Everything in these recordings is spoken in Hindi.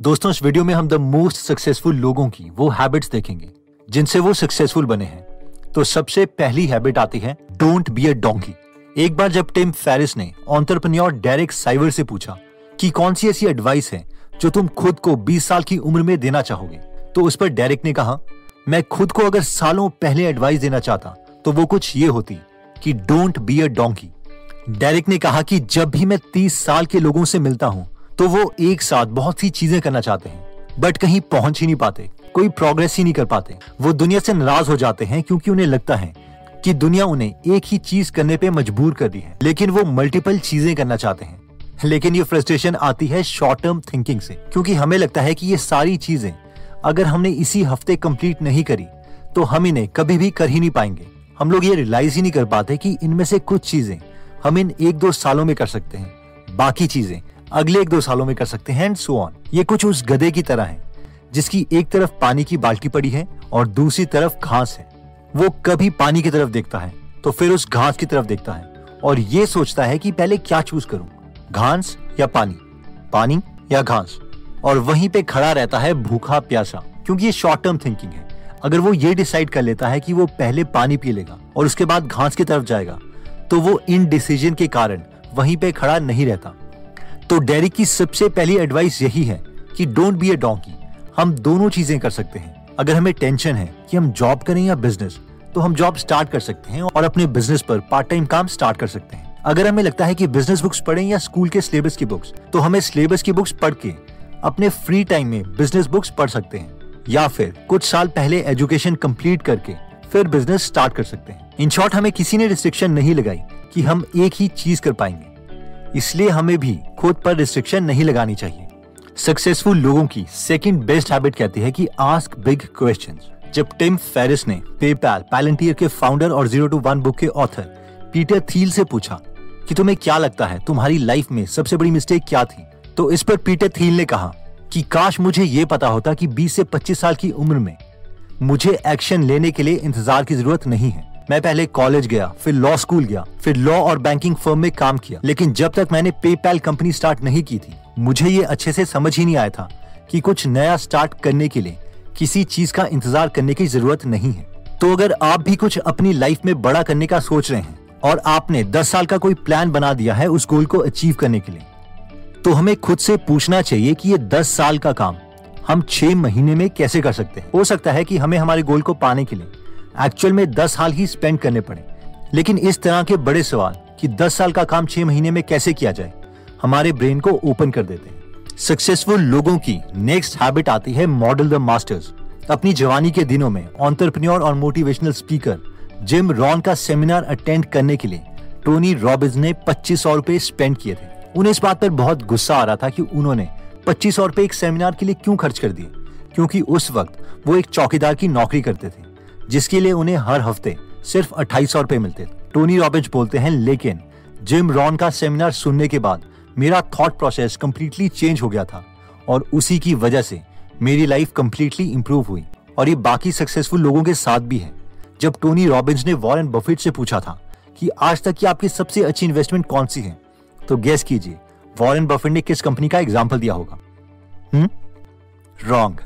दोस्तों, इस वीडियो में हम द मोस्ट सक्सेसफुल लोगों की वो हैबिट्स देखेंगे, जिनसे वो सक्सेसफुल बने हैं। तो सबसे पहली हैबिट आती है डोंट बी अ डोंकी एक बार जब टिम फेरिस ने ऑन्टरप्रन्योर डेरिक साइवर से पूछा कि कौन सी ऐसी एडवाइस है जो तुम खुद को 20 साल की उम्र में देना चाहोगे तो उस पर डेरिक ने कहा, मैं खुद को अगर सालों पहले एडवाइस देना चाहता तो वो कुछ ये होती कि don't be a donkey Derek ने कहा कि जब भी मैं 30 साल के लोगों से मिलता हूँ तो वो एक साथ बहुत सी चीज़ें करना चाहते हैं बट कहीं पहुँच ही नहीं पाते, कोई प्रोग्रेस ही नहीं कर पाते। वो दुनिया से नाराज़ हो जाते हैं क्योंकि उन्हें लगता है कि दुनिया उन्हें एक ही चीज़ करने पे मजबूर कर दी है। लेकिन वो मल्टीपल चीज़ें करना चाहते हैं। लेकिन ये फ्रस्ट्रेशन आती है शॉर्ट टर्म थिंकिंग से, क्योंकि हमें लगता है कि ये सारी चीज़ें, अगर हमने इसी हफ़्ते कंप्लीट नहीं करी तो हम इन्हें कभी भी कर ही नहीं पाएँगे। हम लोग ये रियलाइज़ ही नहीं कर पाते कि इनमें से कुछ चीज़ें हम इन एक दो सालों में कर सकते हैं। बाकी चीज़ें अगले एक दो सालों में कर सकते हैं एंड सो ऑन ये कुछ उस गधे की तरह है, जिसकी एक तरफ़ पानी की बाल्टी पड़ी है और दूसरी तरफ़ घास है। वो कभी पानी की तरफ़ देखता है तो फिर उस घास की तरफ़ देखता है और ये सोचता है कि पहले क्या चूज़ करूँ, घास या पानी? पानी या घास? और वहीं पे खड़ा रहता है भूखा प्यासा, क्योंकि ये शॉर्ट टर्म थिंकिंग है। अगर वो ये डिसाइड कर लेता है कि वो पहले पानी पी लेगा और उसके बाद घास की तरफ़ जाएगा तो वो इन डिसीज़न के कारण वहीं पे खड़ा नहीं रहता। तो डेरिक की सबसे पहली एडवाइस यही है कि डोंट बी अ डोंकी हम दोनों चीज़ें कर सकते हैं। अगर हमें टेंशन है कि हम जॉब करें या बिज़नेस तो हम जॉब स्टार्ट कर सकते हैं और अपने बिज़नेस पर पार्ट टाइम काम स्टार्ट कर सकते हैं। अगर हमें लगता है कि बिज़नेस बुक्स पढ़ें या स्कूल के सिलेबस की बुक्स तो हमें सिलेबस की बुक्स पढ़ के अपने फ्री टाइम में बिज़नेस बुक्स पढ़ सकते हैं। या फिर कुछ साल पहले एजुकेशन कंप्लीट करके फिर बिज़नेस स्टार्ट कर सकते हैं। इन शॉर्ट हमें किसी ने रिस्ट्रिक्शन नहीं लगाई कि हम एक ही चीज़ कर पाएँगे। इसलिए हमें भी खुद पर रिस्ट्रिक्शन नहीं लगानी चाहिए। सक्सेसफुल लोगों की सेकंड बेस्ट हैबिट कहती है कि आस्क बिग क्वेश्चंस जब टिम फेरिस ने पेपैल, पैलेंटियर के फाउंडर और ज़ीरो टू वन बुक के ऑथर पीटर थील से पूछा कि तुम्हें क्या लगता है, तुम्हारी लाइफ में सबसे बड़ी मिस्टेक क्या थी? तो इस पर पीटर थील ने कहा कि काश मुझे ये पता होता कि 20 से 25 साल की उम्र में मुझे एक्शन लेने के लिए इंतज़ार की ज़रूरत नहीं है। मैं पहले कॉलेज गया, फिर लॉ स्कूल गया, फिर लॉ और बैंकिंग फर्म में काम किया। लेकिन जब तक मैंने पेपैल कंपनी स्टार्ट नहीं की थी, मुझे ये अच्छे से समझ ही नहीं आया था कि कुछ नया स्टार्ट करने के लिए किसी चीज़ का इंतज़ार करने की ज़रूरत नहीं है। तो अगर आप भी कुछ अपनी लाइफ में बड़ा करने का सोच रहे हैं और आपने 10 साल का कोई प्लान बना दिया है उस गोल को अचीव करने के लिए तो हमें खुद से पूछना चाहिए कि ये 10 साल का काम हम छह महीने में कैसे कर सकते हैं। हो सकता है कि हमें हमारे गोल को पाने के लिए एक्चुअल में दस साल ही स्पेंड करने पड़े। लेकिन इस तरह के बड़े सवाल कि दस साल का काम छह महीने में कैसे किया जाए, हमारे ब्रेन को ओपन कर देते हैं। सक्सेसफुल लोगों की नेक्स्ट हैबिट आती है मॉडल द मास्टर्स अपनी जवानी के दिनों में ऑन्टरप्रन्योर और मोटिवेशनल स्पीकर जिम रॉन का सेमिनार अटेंड करने के लिए टोनी रॉबिन्स ने पच्चीस सौ रूपए स्पेंड किए थे। उन्हें इस बात पर बहुत गुस्सा आ रहा था कि उन्होंने पच्चीस सौ रूपए एक सेमिनार के लिए क्यों खर्च कर दिए? क्योंकि उस वक्त वो एक चौकीदार की नौकरी करते थे। जिसके लिए उन्हें हर हफ़्ते सिर्फ़ अट्ठाईस सौ रुपए मिलते टोनी रॉबिन्स बोलते हैं, लेकिन जिम रॉन का सेमिनार सुनने के बाद मेरा थॉट प्रोसेस कंप्लीटली चेंज हो गया था और उसी की वजह से मेरी लाइफ कंप्लीटली इंप्रूव हुई। और ये बाकी सक्सेसफुल लोगों के साथ भी है। जब टोनी रॉबिन्स ने वॉरेन बफेट से पूछा था कि आज तक की आपकी सबसे अच्छी इन्वेस्टमेंट कौन सी है तो गेस कीजिए, वॉरेन बफेट ने किस कंपनी का एग्ज़ाम्पल दिया होगा। हम्म? रॉन्ग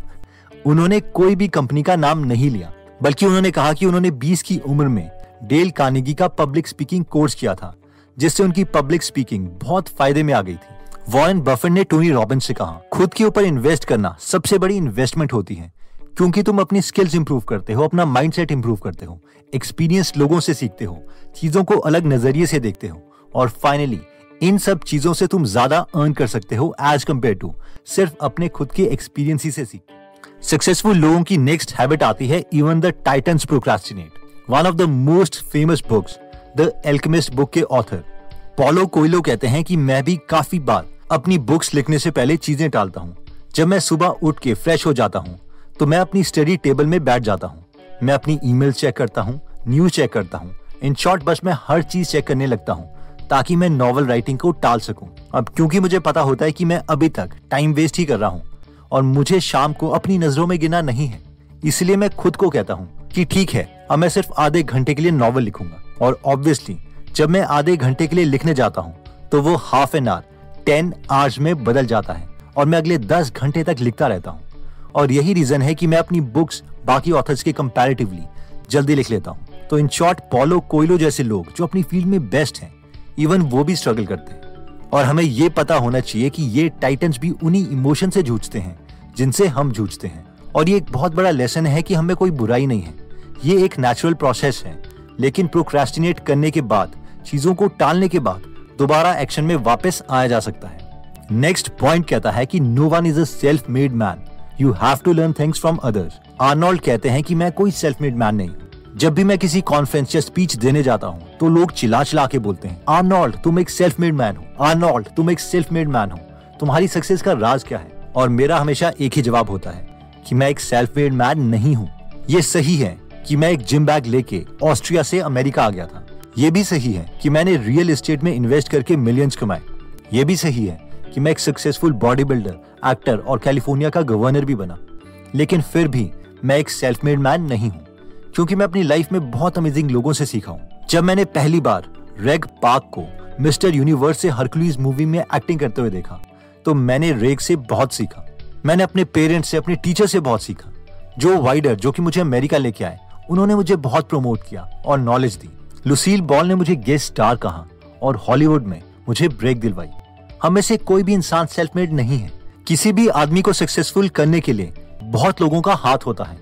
उन्होंने कोई भी कंपनी का नाम नहीं लिया। बल्कि उन्होंने कहा कि उन्होंने 20 की उम्र में डेल कानेगी का पब्लिक स्पीकिंग कोर्स किया था, जिससे उनकी पब्लिक स्पीकिंग बहुत फ़ायदे में आ गई थी। वॉरेन बफेट ने टोनी रॉबिन से कहा, खुद के ऊपर इन्वेस्ट करना सबसे बड़ी इन्वेस्टमेंट होती है, क्योंकि तुम अपनी स्किल्स इंप्रूव करते हो, अपना माइंडसेट इंप्रूव करते हो एक्सपीरियंस लोगों से सीखते हो, चीज़ों को अलग नज़रिए से देखते हो, और फाइनली इन सब चीज़ों से तुम ज़्यादा अर्न कर सकते हो एज कंपेयर टू सिर्फ़ अपने खुद के एक्सपीरियंस ही से सीख सक्सेसफुल लोगों की नेक्स्ट हैबिट आती है even the titans procrastinate one of the most famous books the Alchemist book के ऑथर पॉलो कोयलो कहते हैं कि मैं भी काफ़ी बार अपनी बुक्स लिखने से पहले चीज़ें टालता हूँ। जब मैं सुबह उठ के फ्रेश हो जाता हूँ तो मैं अपनी स्टडी टेबल में बैठ जाता हूँ। मैं अपनी ईमेल चेक करता हूँ न्यूज़ चेक करता हूँ। इन शॉर्ट बस मैं हर चीज़ चेक करने लगता हूँ, ताकि मैं नॉवल राइटिंग को टाल सकूँ। अब क्योंकि मुझे पता होता है कि मैं अभी तक टाइम वेस्ट ही कर रहा हूँ और मुझे शाम को अपनी नज़रों में गिना नहीं है। इसलिए मैं खुद को कहता हूँ कि ठीक है, अब मैं सिर्फ़ आधे घंटे के लिए नॉवल लिखूँगा। और ऑब्वियसली जब मैं आधे घंटे के लिए लिखने जाता हूँ तो वो half an hour ten hours में बदल जाता है और मैं अगले दस घंटे तक लिखता रहता हूँ। और यही रीजन है कि मैं अपनी बुक्स बाकी ऑथर्स के कंपैरेटिवली जल्दी लिख लेता हूँ। तो इन शॉर्ट पॉलो कोयलो जैसे लोग जो अपनी फ़ील्ड में बेस्ट हैं इवन वो भी स्ट्रगल करते हैं। और हमें ये पता होना चाहिए कि ये टाइटन्स भी उन्हीं इमोशन से जूझते हैं जिनसे हम जूझते हैं। और ये एक बहुत बड़ा लेसन है कि हमें कोई बुराई नहीं है। ये एक नेचुरल प्रोसेस है। लेकिन प्रोक्रेस्टिनेट करने के बाद, चीज़ों को टालने के बाद, दोबारा एक्शन में वापस आया जा सकता है। नेक्स्ट पॉइंट कहता है कि no one is a self made man you have to learn things from others Arnold कहते हैं कि मैं कोई सेल्फ मेड मैन नहीं। जब भी मैं किसी कॉन्फ्रेंस या स्पीच देने जाता हूँ तो लोग चिल्ला चिल्ला के बोलते हैं आर्नोल्ड तुम एक सेल्फ मेड मैन हो। आर्नोल्ड तुम एक सेल्फ मेड मैन हो। तुम्हारी सक्सेस का राज क्या है? और मेरा हमेशा एक ही जवाब होता है कि मैं एक सेल्फ मेड मैन नहीं हूँ। ये सही है कि मैं एक जिम बैग लेके ऑस्ट्रिया से अमेरिका आ गया था। ये भी सही है कि मैंने रियल एस्टेट में इन्वेस्ट करके मिलियंस कमाए। ये भी सही है कि मैं एक सक्सेसफुल बॉडी बिल्डर एक्टर और कैलिफ़ोर्निया का गवर्नर भी बना। लेकिन फिर भी मैं एक सेल्फ मेड मैन नहीं हूँ, क्योंकि मैं अपनी लाइफ में बहुत अमेजिंग लोगों से सीखा हूँ। जब मैंने पहली बार रेग पार्क को मिस्टर यूनिवर्स से हरकुलीज मूवी में एक्टिंग करते हुए देखा तो मैंने रेग से बहुत सीखा। मैंने अपने पेरेंट्स से, अपने टीचर से बहुत सीखा। जो वाइडर, जो कि मुझे अमेरिका लेके आए, उन्होंने मुझे बहुत प्रमोट किया और नॉलेज दी। लुसील बॉल ने मुझे गेस्ट स्टार कहा और हॉलीवुड में मुझे ब्रेक दिलवाई। हम में से कोई भी इंसान सेल्फ मेड नहीं है। किसी भी आदमी को सक्सेसफुल करने के लिए बहुत लोगों का हाथ होता है।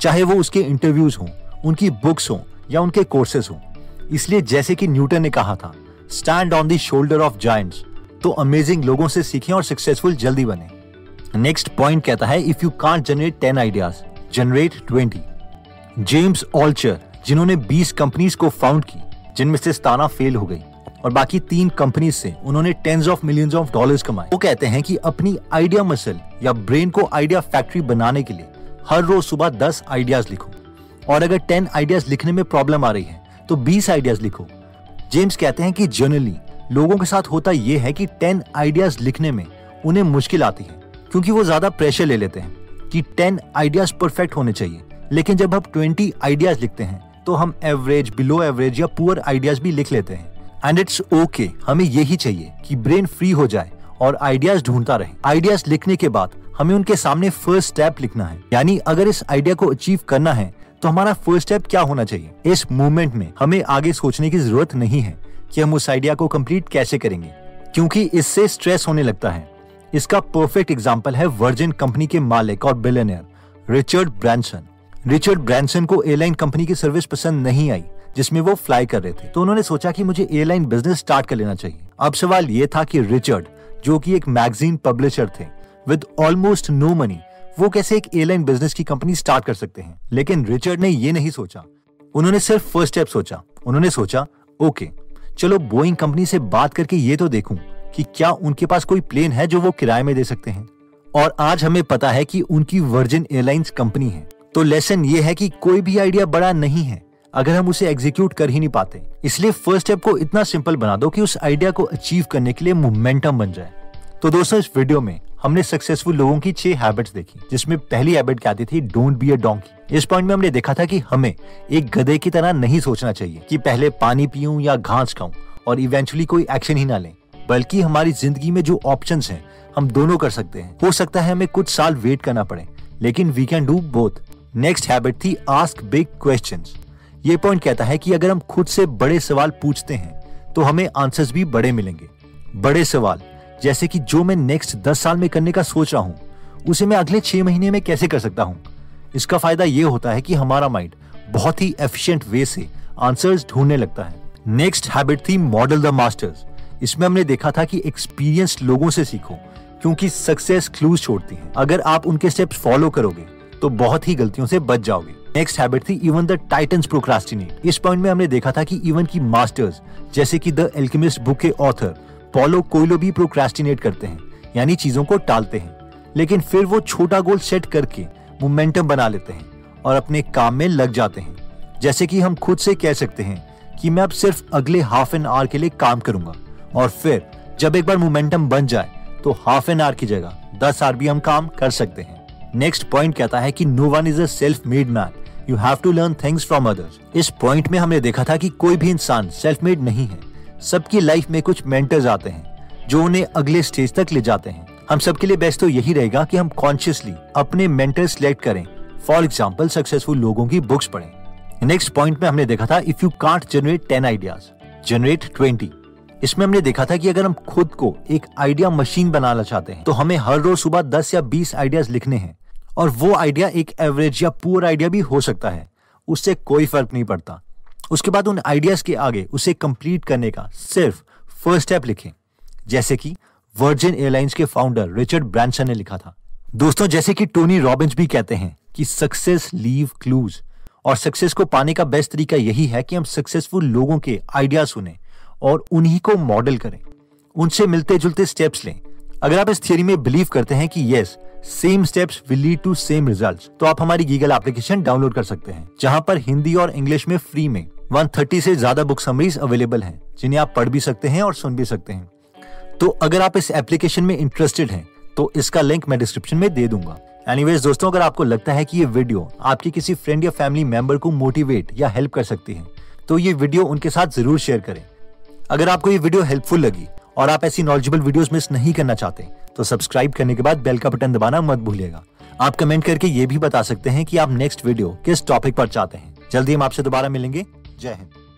चाहे वो उसके इंटरव्यूज़ हों, उनकी बुक्स हों या उनके कोर्सेज हों। इसलिए जैसे कि न्यूटन ने कहा था stand on the shoulder of giants तो अमेजिंग लोगों से सीखें और सक्सेसफुल जल्दी बने। नेक्स्ट पॉइंट कहता है if you can't generate ten ideas generate twenty James Altucher जिन्होंने 20 कंपनीज़ को फाउंड की, जिनमें से सताना फेल हो गई, और बाकी तीन कंपनीज़ से उन्होंने tens of millions of dollars कमाए। वो कहते हैं कि अपनी आइडिया मसल या ब्रेन को आइडिया फैक्ट्री बनाने के लिए हर रोज सुबह दस आइडियाज़ लिखो। और अगर टेन आइडियाज़ लिखने में प्रॉब्लम आ रही है तो बीस आइडियाज़ लिखो। जेम्स कहते हैं कि जनरली लोगों के साथ होता यह है कि टेन आइडियाज़ लिखने में उन्हें मुश्किल आती है, क्योंकि वो ज़्यादा प्रेशर ले लेते हैं कि टेन आइडियाज़ परफेक्ट होने चाहिए। लेकिन जब हम ट्वेंटी आइडियाज़ लिखते हैं तो हम एवरेज बिलो एवरेज या पुअर आइडियाज़ भी लिख लेते हैं। एंड इट्स ओके हमें यही चाहिए कि ब्रेन फ्री हो जाए और आइडियाज़ ढूंढता रहे। आइडियाज़ लिखने के बाद हमें उनके सामने फ़र्स्ट स्टेप लिखना है। यानी अगर इस आइडिया को अचीव करना है तो हमारा फ़र्स्ट स्टेप क्या होना चाहिए? इस मूवमेंट में हमें आगे सोचने की ज़रूरत नहीं है। कि हम उस आइडिया को कंप्लीट कैसे करेंगे? क्योंकि इससे स्ट्रेस होने लगता है। इसका परफेक्ट एग्ज़ाम्पल है वर्जिन कंपनी के मालिक और billionaire Richard Branson Richard Branson को एयरलाइन कंपनी की सर्विस पसंद नहीं आई, जिसमें वो फ्लाई कर रहे थे। तो उन्होंने सोचा कि मुझे एयरलाइन बिज़नेस स्टार्ट कर लेना चाहिए। अब सवाल ये था कि रिचर्ड जो कि एक मैगजीन पब्लिशर थे विद ऑलमोस्ट नो मनी वो कैसे एक एयरलाइन बिज़नेस की कंपनी स्टार्ट कर सकते हैं? लेकिन रिचर्ड ने ये नहीं सोचा। उन्होंने सिर्फ़ फ़र्स्ट स्टेप सोचा। उन्होंने सोचा ओके चलो बोइंग कंपनी से बात करके ये तो देखूँ कि क्या उनके पास कोई प्लेन है जो वो किराए में दे सकते हैं। और आज हमें पता है कि उनकी वर्जिन एयरलाइंस कंपनी है। तो लेसन ये है कि कोई भी आइडिया बड़ा नहीं है, अगर हम उसे एग्जीक्यूट कर ही नहीं पाते। इसलिए फ़र्स्ट स्टेप को इतना सिंपल बना दो कि उस आइडिया को अचीव करने के लिए मोमेंटम बन जाए। तो दोस्तों, इस वीडियो में हमने सक्सेसफुल लोगों की छह हैबिट्स देखी, जिसमें पहली हैबिट क्या आती थी? डोंट बी अ डोंकी इस पॉइंट में हमने देखा था कि हमें एक गधे की तरह नहीं सोचना चाहिए कि पहले पानी पीऊं या घास खाऊं और इवेंचुअली कोई एक्शन ही ना लें। बल्कि हमारी ज़िंदगी में जो ऑप्शन हैं, हम दोनों कर सकते हैं। हो सकता है हमें कुछ साल वेट करना पड़े, लेकिन we can do both next habit थी आस्क बिग क्वेश्चंस ये पॉइंट कहता है कि अगर हम खुद से बड़े सवाल पूछते हैं तो हमें आंसर्स भी बड़े मिलेंगे। बड़े सवाल जैसे कि जो मैं नेक्स्ट दस साल में करने का सोच रहा हूँ, उसे मैं अगले छह महीने में कैसे कर सकता हूँ? इसका फ़ायदा ये होता है कि हमारा माइंड बहुत ही एफिशिएंट वे से आंसर्स ढूँढने लगता है। नेक्स्ट हैबिट थी मॉडल द मास्टर्स इसमें हमने देखा था कि एक्सपीरियंस लोगों से सीखो, क्योंकि सक्सेस क्लूज छोड़ती है। अगर आप उनके स्टेप्स फॉलो करोगे तो बहुत ही गलतियों से बच जाओगे। नेक्स्ट हैबिट थी इवन द टाइटन्स प्रोक्रास्टिनेट इस पॉइंट में हमने देखा था कि इवन की मास्टर्स जैसे कि द एल्केमिस्ट बुक के ऑथर पॉलो कोयलो भी प्रोक्रेस्टिनेट करते हैं, यानी चीज़ों को टालते हैं। लेकिन फिर वो छोटा गोल सेट करके मोमेंटम बना लेते हैं और अपने काम में लग जाते हैं। जैसे कि हम खुद से कह सकते हैं कि मैं अब सिर्फ़ अगले हाफ़ एन आवर के लिए काम करूँगा और फिर जब एक बार मोमेंटम बन जाए तो हाफ़ एन आवर की जगह दस आर भी हम काम कर सकते हैं। नेक्स्ट पॉइंट कहता है कि no one is a self made man you have to learn things from others इस पॉइंट में हमने देखा था कि कोई भी इंसान सेल्फ मेड नहीं है। सबकी लाइफ में कुछ मेंटर्स आते हैं, जो उन्हें अगले स्टेज तक ले जाते हैं। हम सबके लिए बेस्ट तो यही रहेगा कि हम कॉन्शियसली अपने मेंटर सिलेक्ट करें। फॉर एग्ज़ाम्पल सक्सेसफुल लोगों की बुक्स पढ़ें। नेक्स्ट पॉइंट में हमने देखा था if you can't generate ten ideas generate twenty इसमें हमने देखा था कि अगर हम खुद को एक आइडिया मशीन बनाना चाहते हैं तो हमें हर रोज सुबह दस या बीस आइडियाज़ लिखने हैं। और वो आइडिया एक एवरेज या पुअर आइडिया भी हो सकता है। उससे कोई फ़र्क नहीं पड़ता। उसके बाद उन आइडियाज़ के आगे, उसे कंप्लीट करने का सिर्फ़ फ़र्स्ट स्टेप लिखें। जैसे कि वर्जिन एयरलाइंस के फाउंडर रिचर्ड ब्रांसन ने लिखा था। दोस्तों, जैसे कि टोनी रॉबिन्स भी कहते हैं कि सक्सेस लीव क्लूज और सक्सेस को पाने का बेस्ट तरीका यही है कि हम सक्सेसफुल लोगों के आइडिया सुने और उन्हीं को मॉडल करें। उनसे मिलते जुलते स्टेप्स लें। अगर आप इस थियरी में बिलीव करते हैं कि yes same steps will lead to same results तो आप हमारी गीगल एप्लीकेशन डाउनलोड कर सकते हैं, जहाँ पर हिंदी और इंग्लिश में फ्री में 130 से ज़्यादा बुक समरीज अवेलेबल हैं, जिन्हें आप पढ़ भी सकते हैं और सुन भी सकते हैं। तो अगर आप इस एप्लीकेशन में इंटरेस्टेड हैं तो इसका लिंक मैं डिस्क्रिप्शन में दे दूँगा। एनीवेज दोस्तों, अगर आपको लगता है कि ये वीडियो आपके किसी फ्रेंड या फैमिली मेंबर को मोटिवेट या हेल्प कर सकती है तो ये वीडियो उनके साथ ज़रूर शेयर करें। अगर आपको ये वीडियो हेल्पफुल लगी और आप ऐसी नॉलेजेबल वीडियोस मिस नहीं करना चाहते तो सब्सक्राइब करने के बाद बेल का बटन दबाना मत भूलिएगा। आप कमेंट करके ये भी बता सकते हैं कि आप नेक्स्ट वीडियो किस टॉपिक पर चाहते हैं। जल्दी हम आपसे दोबारा मिलेंगे। जय हिंद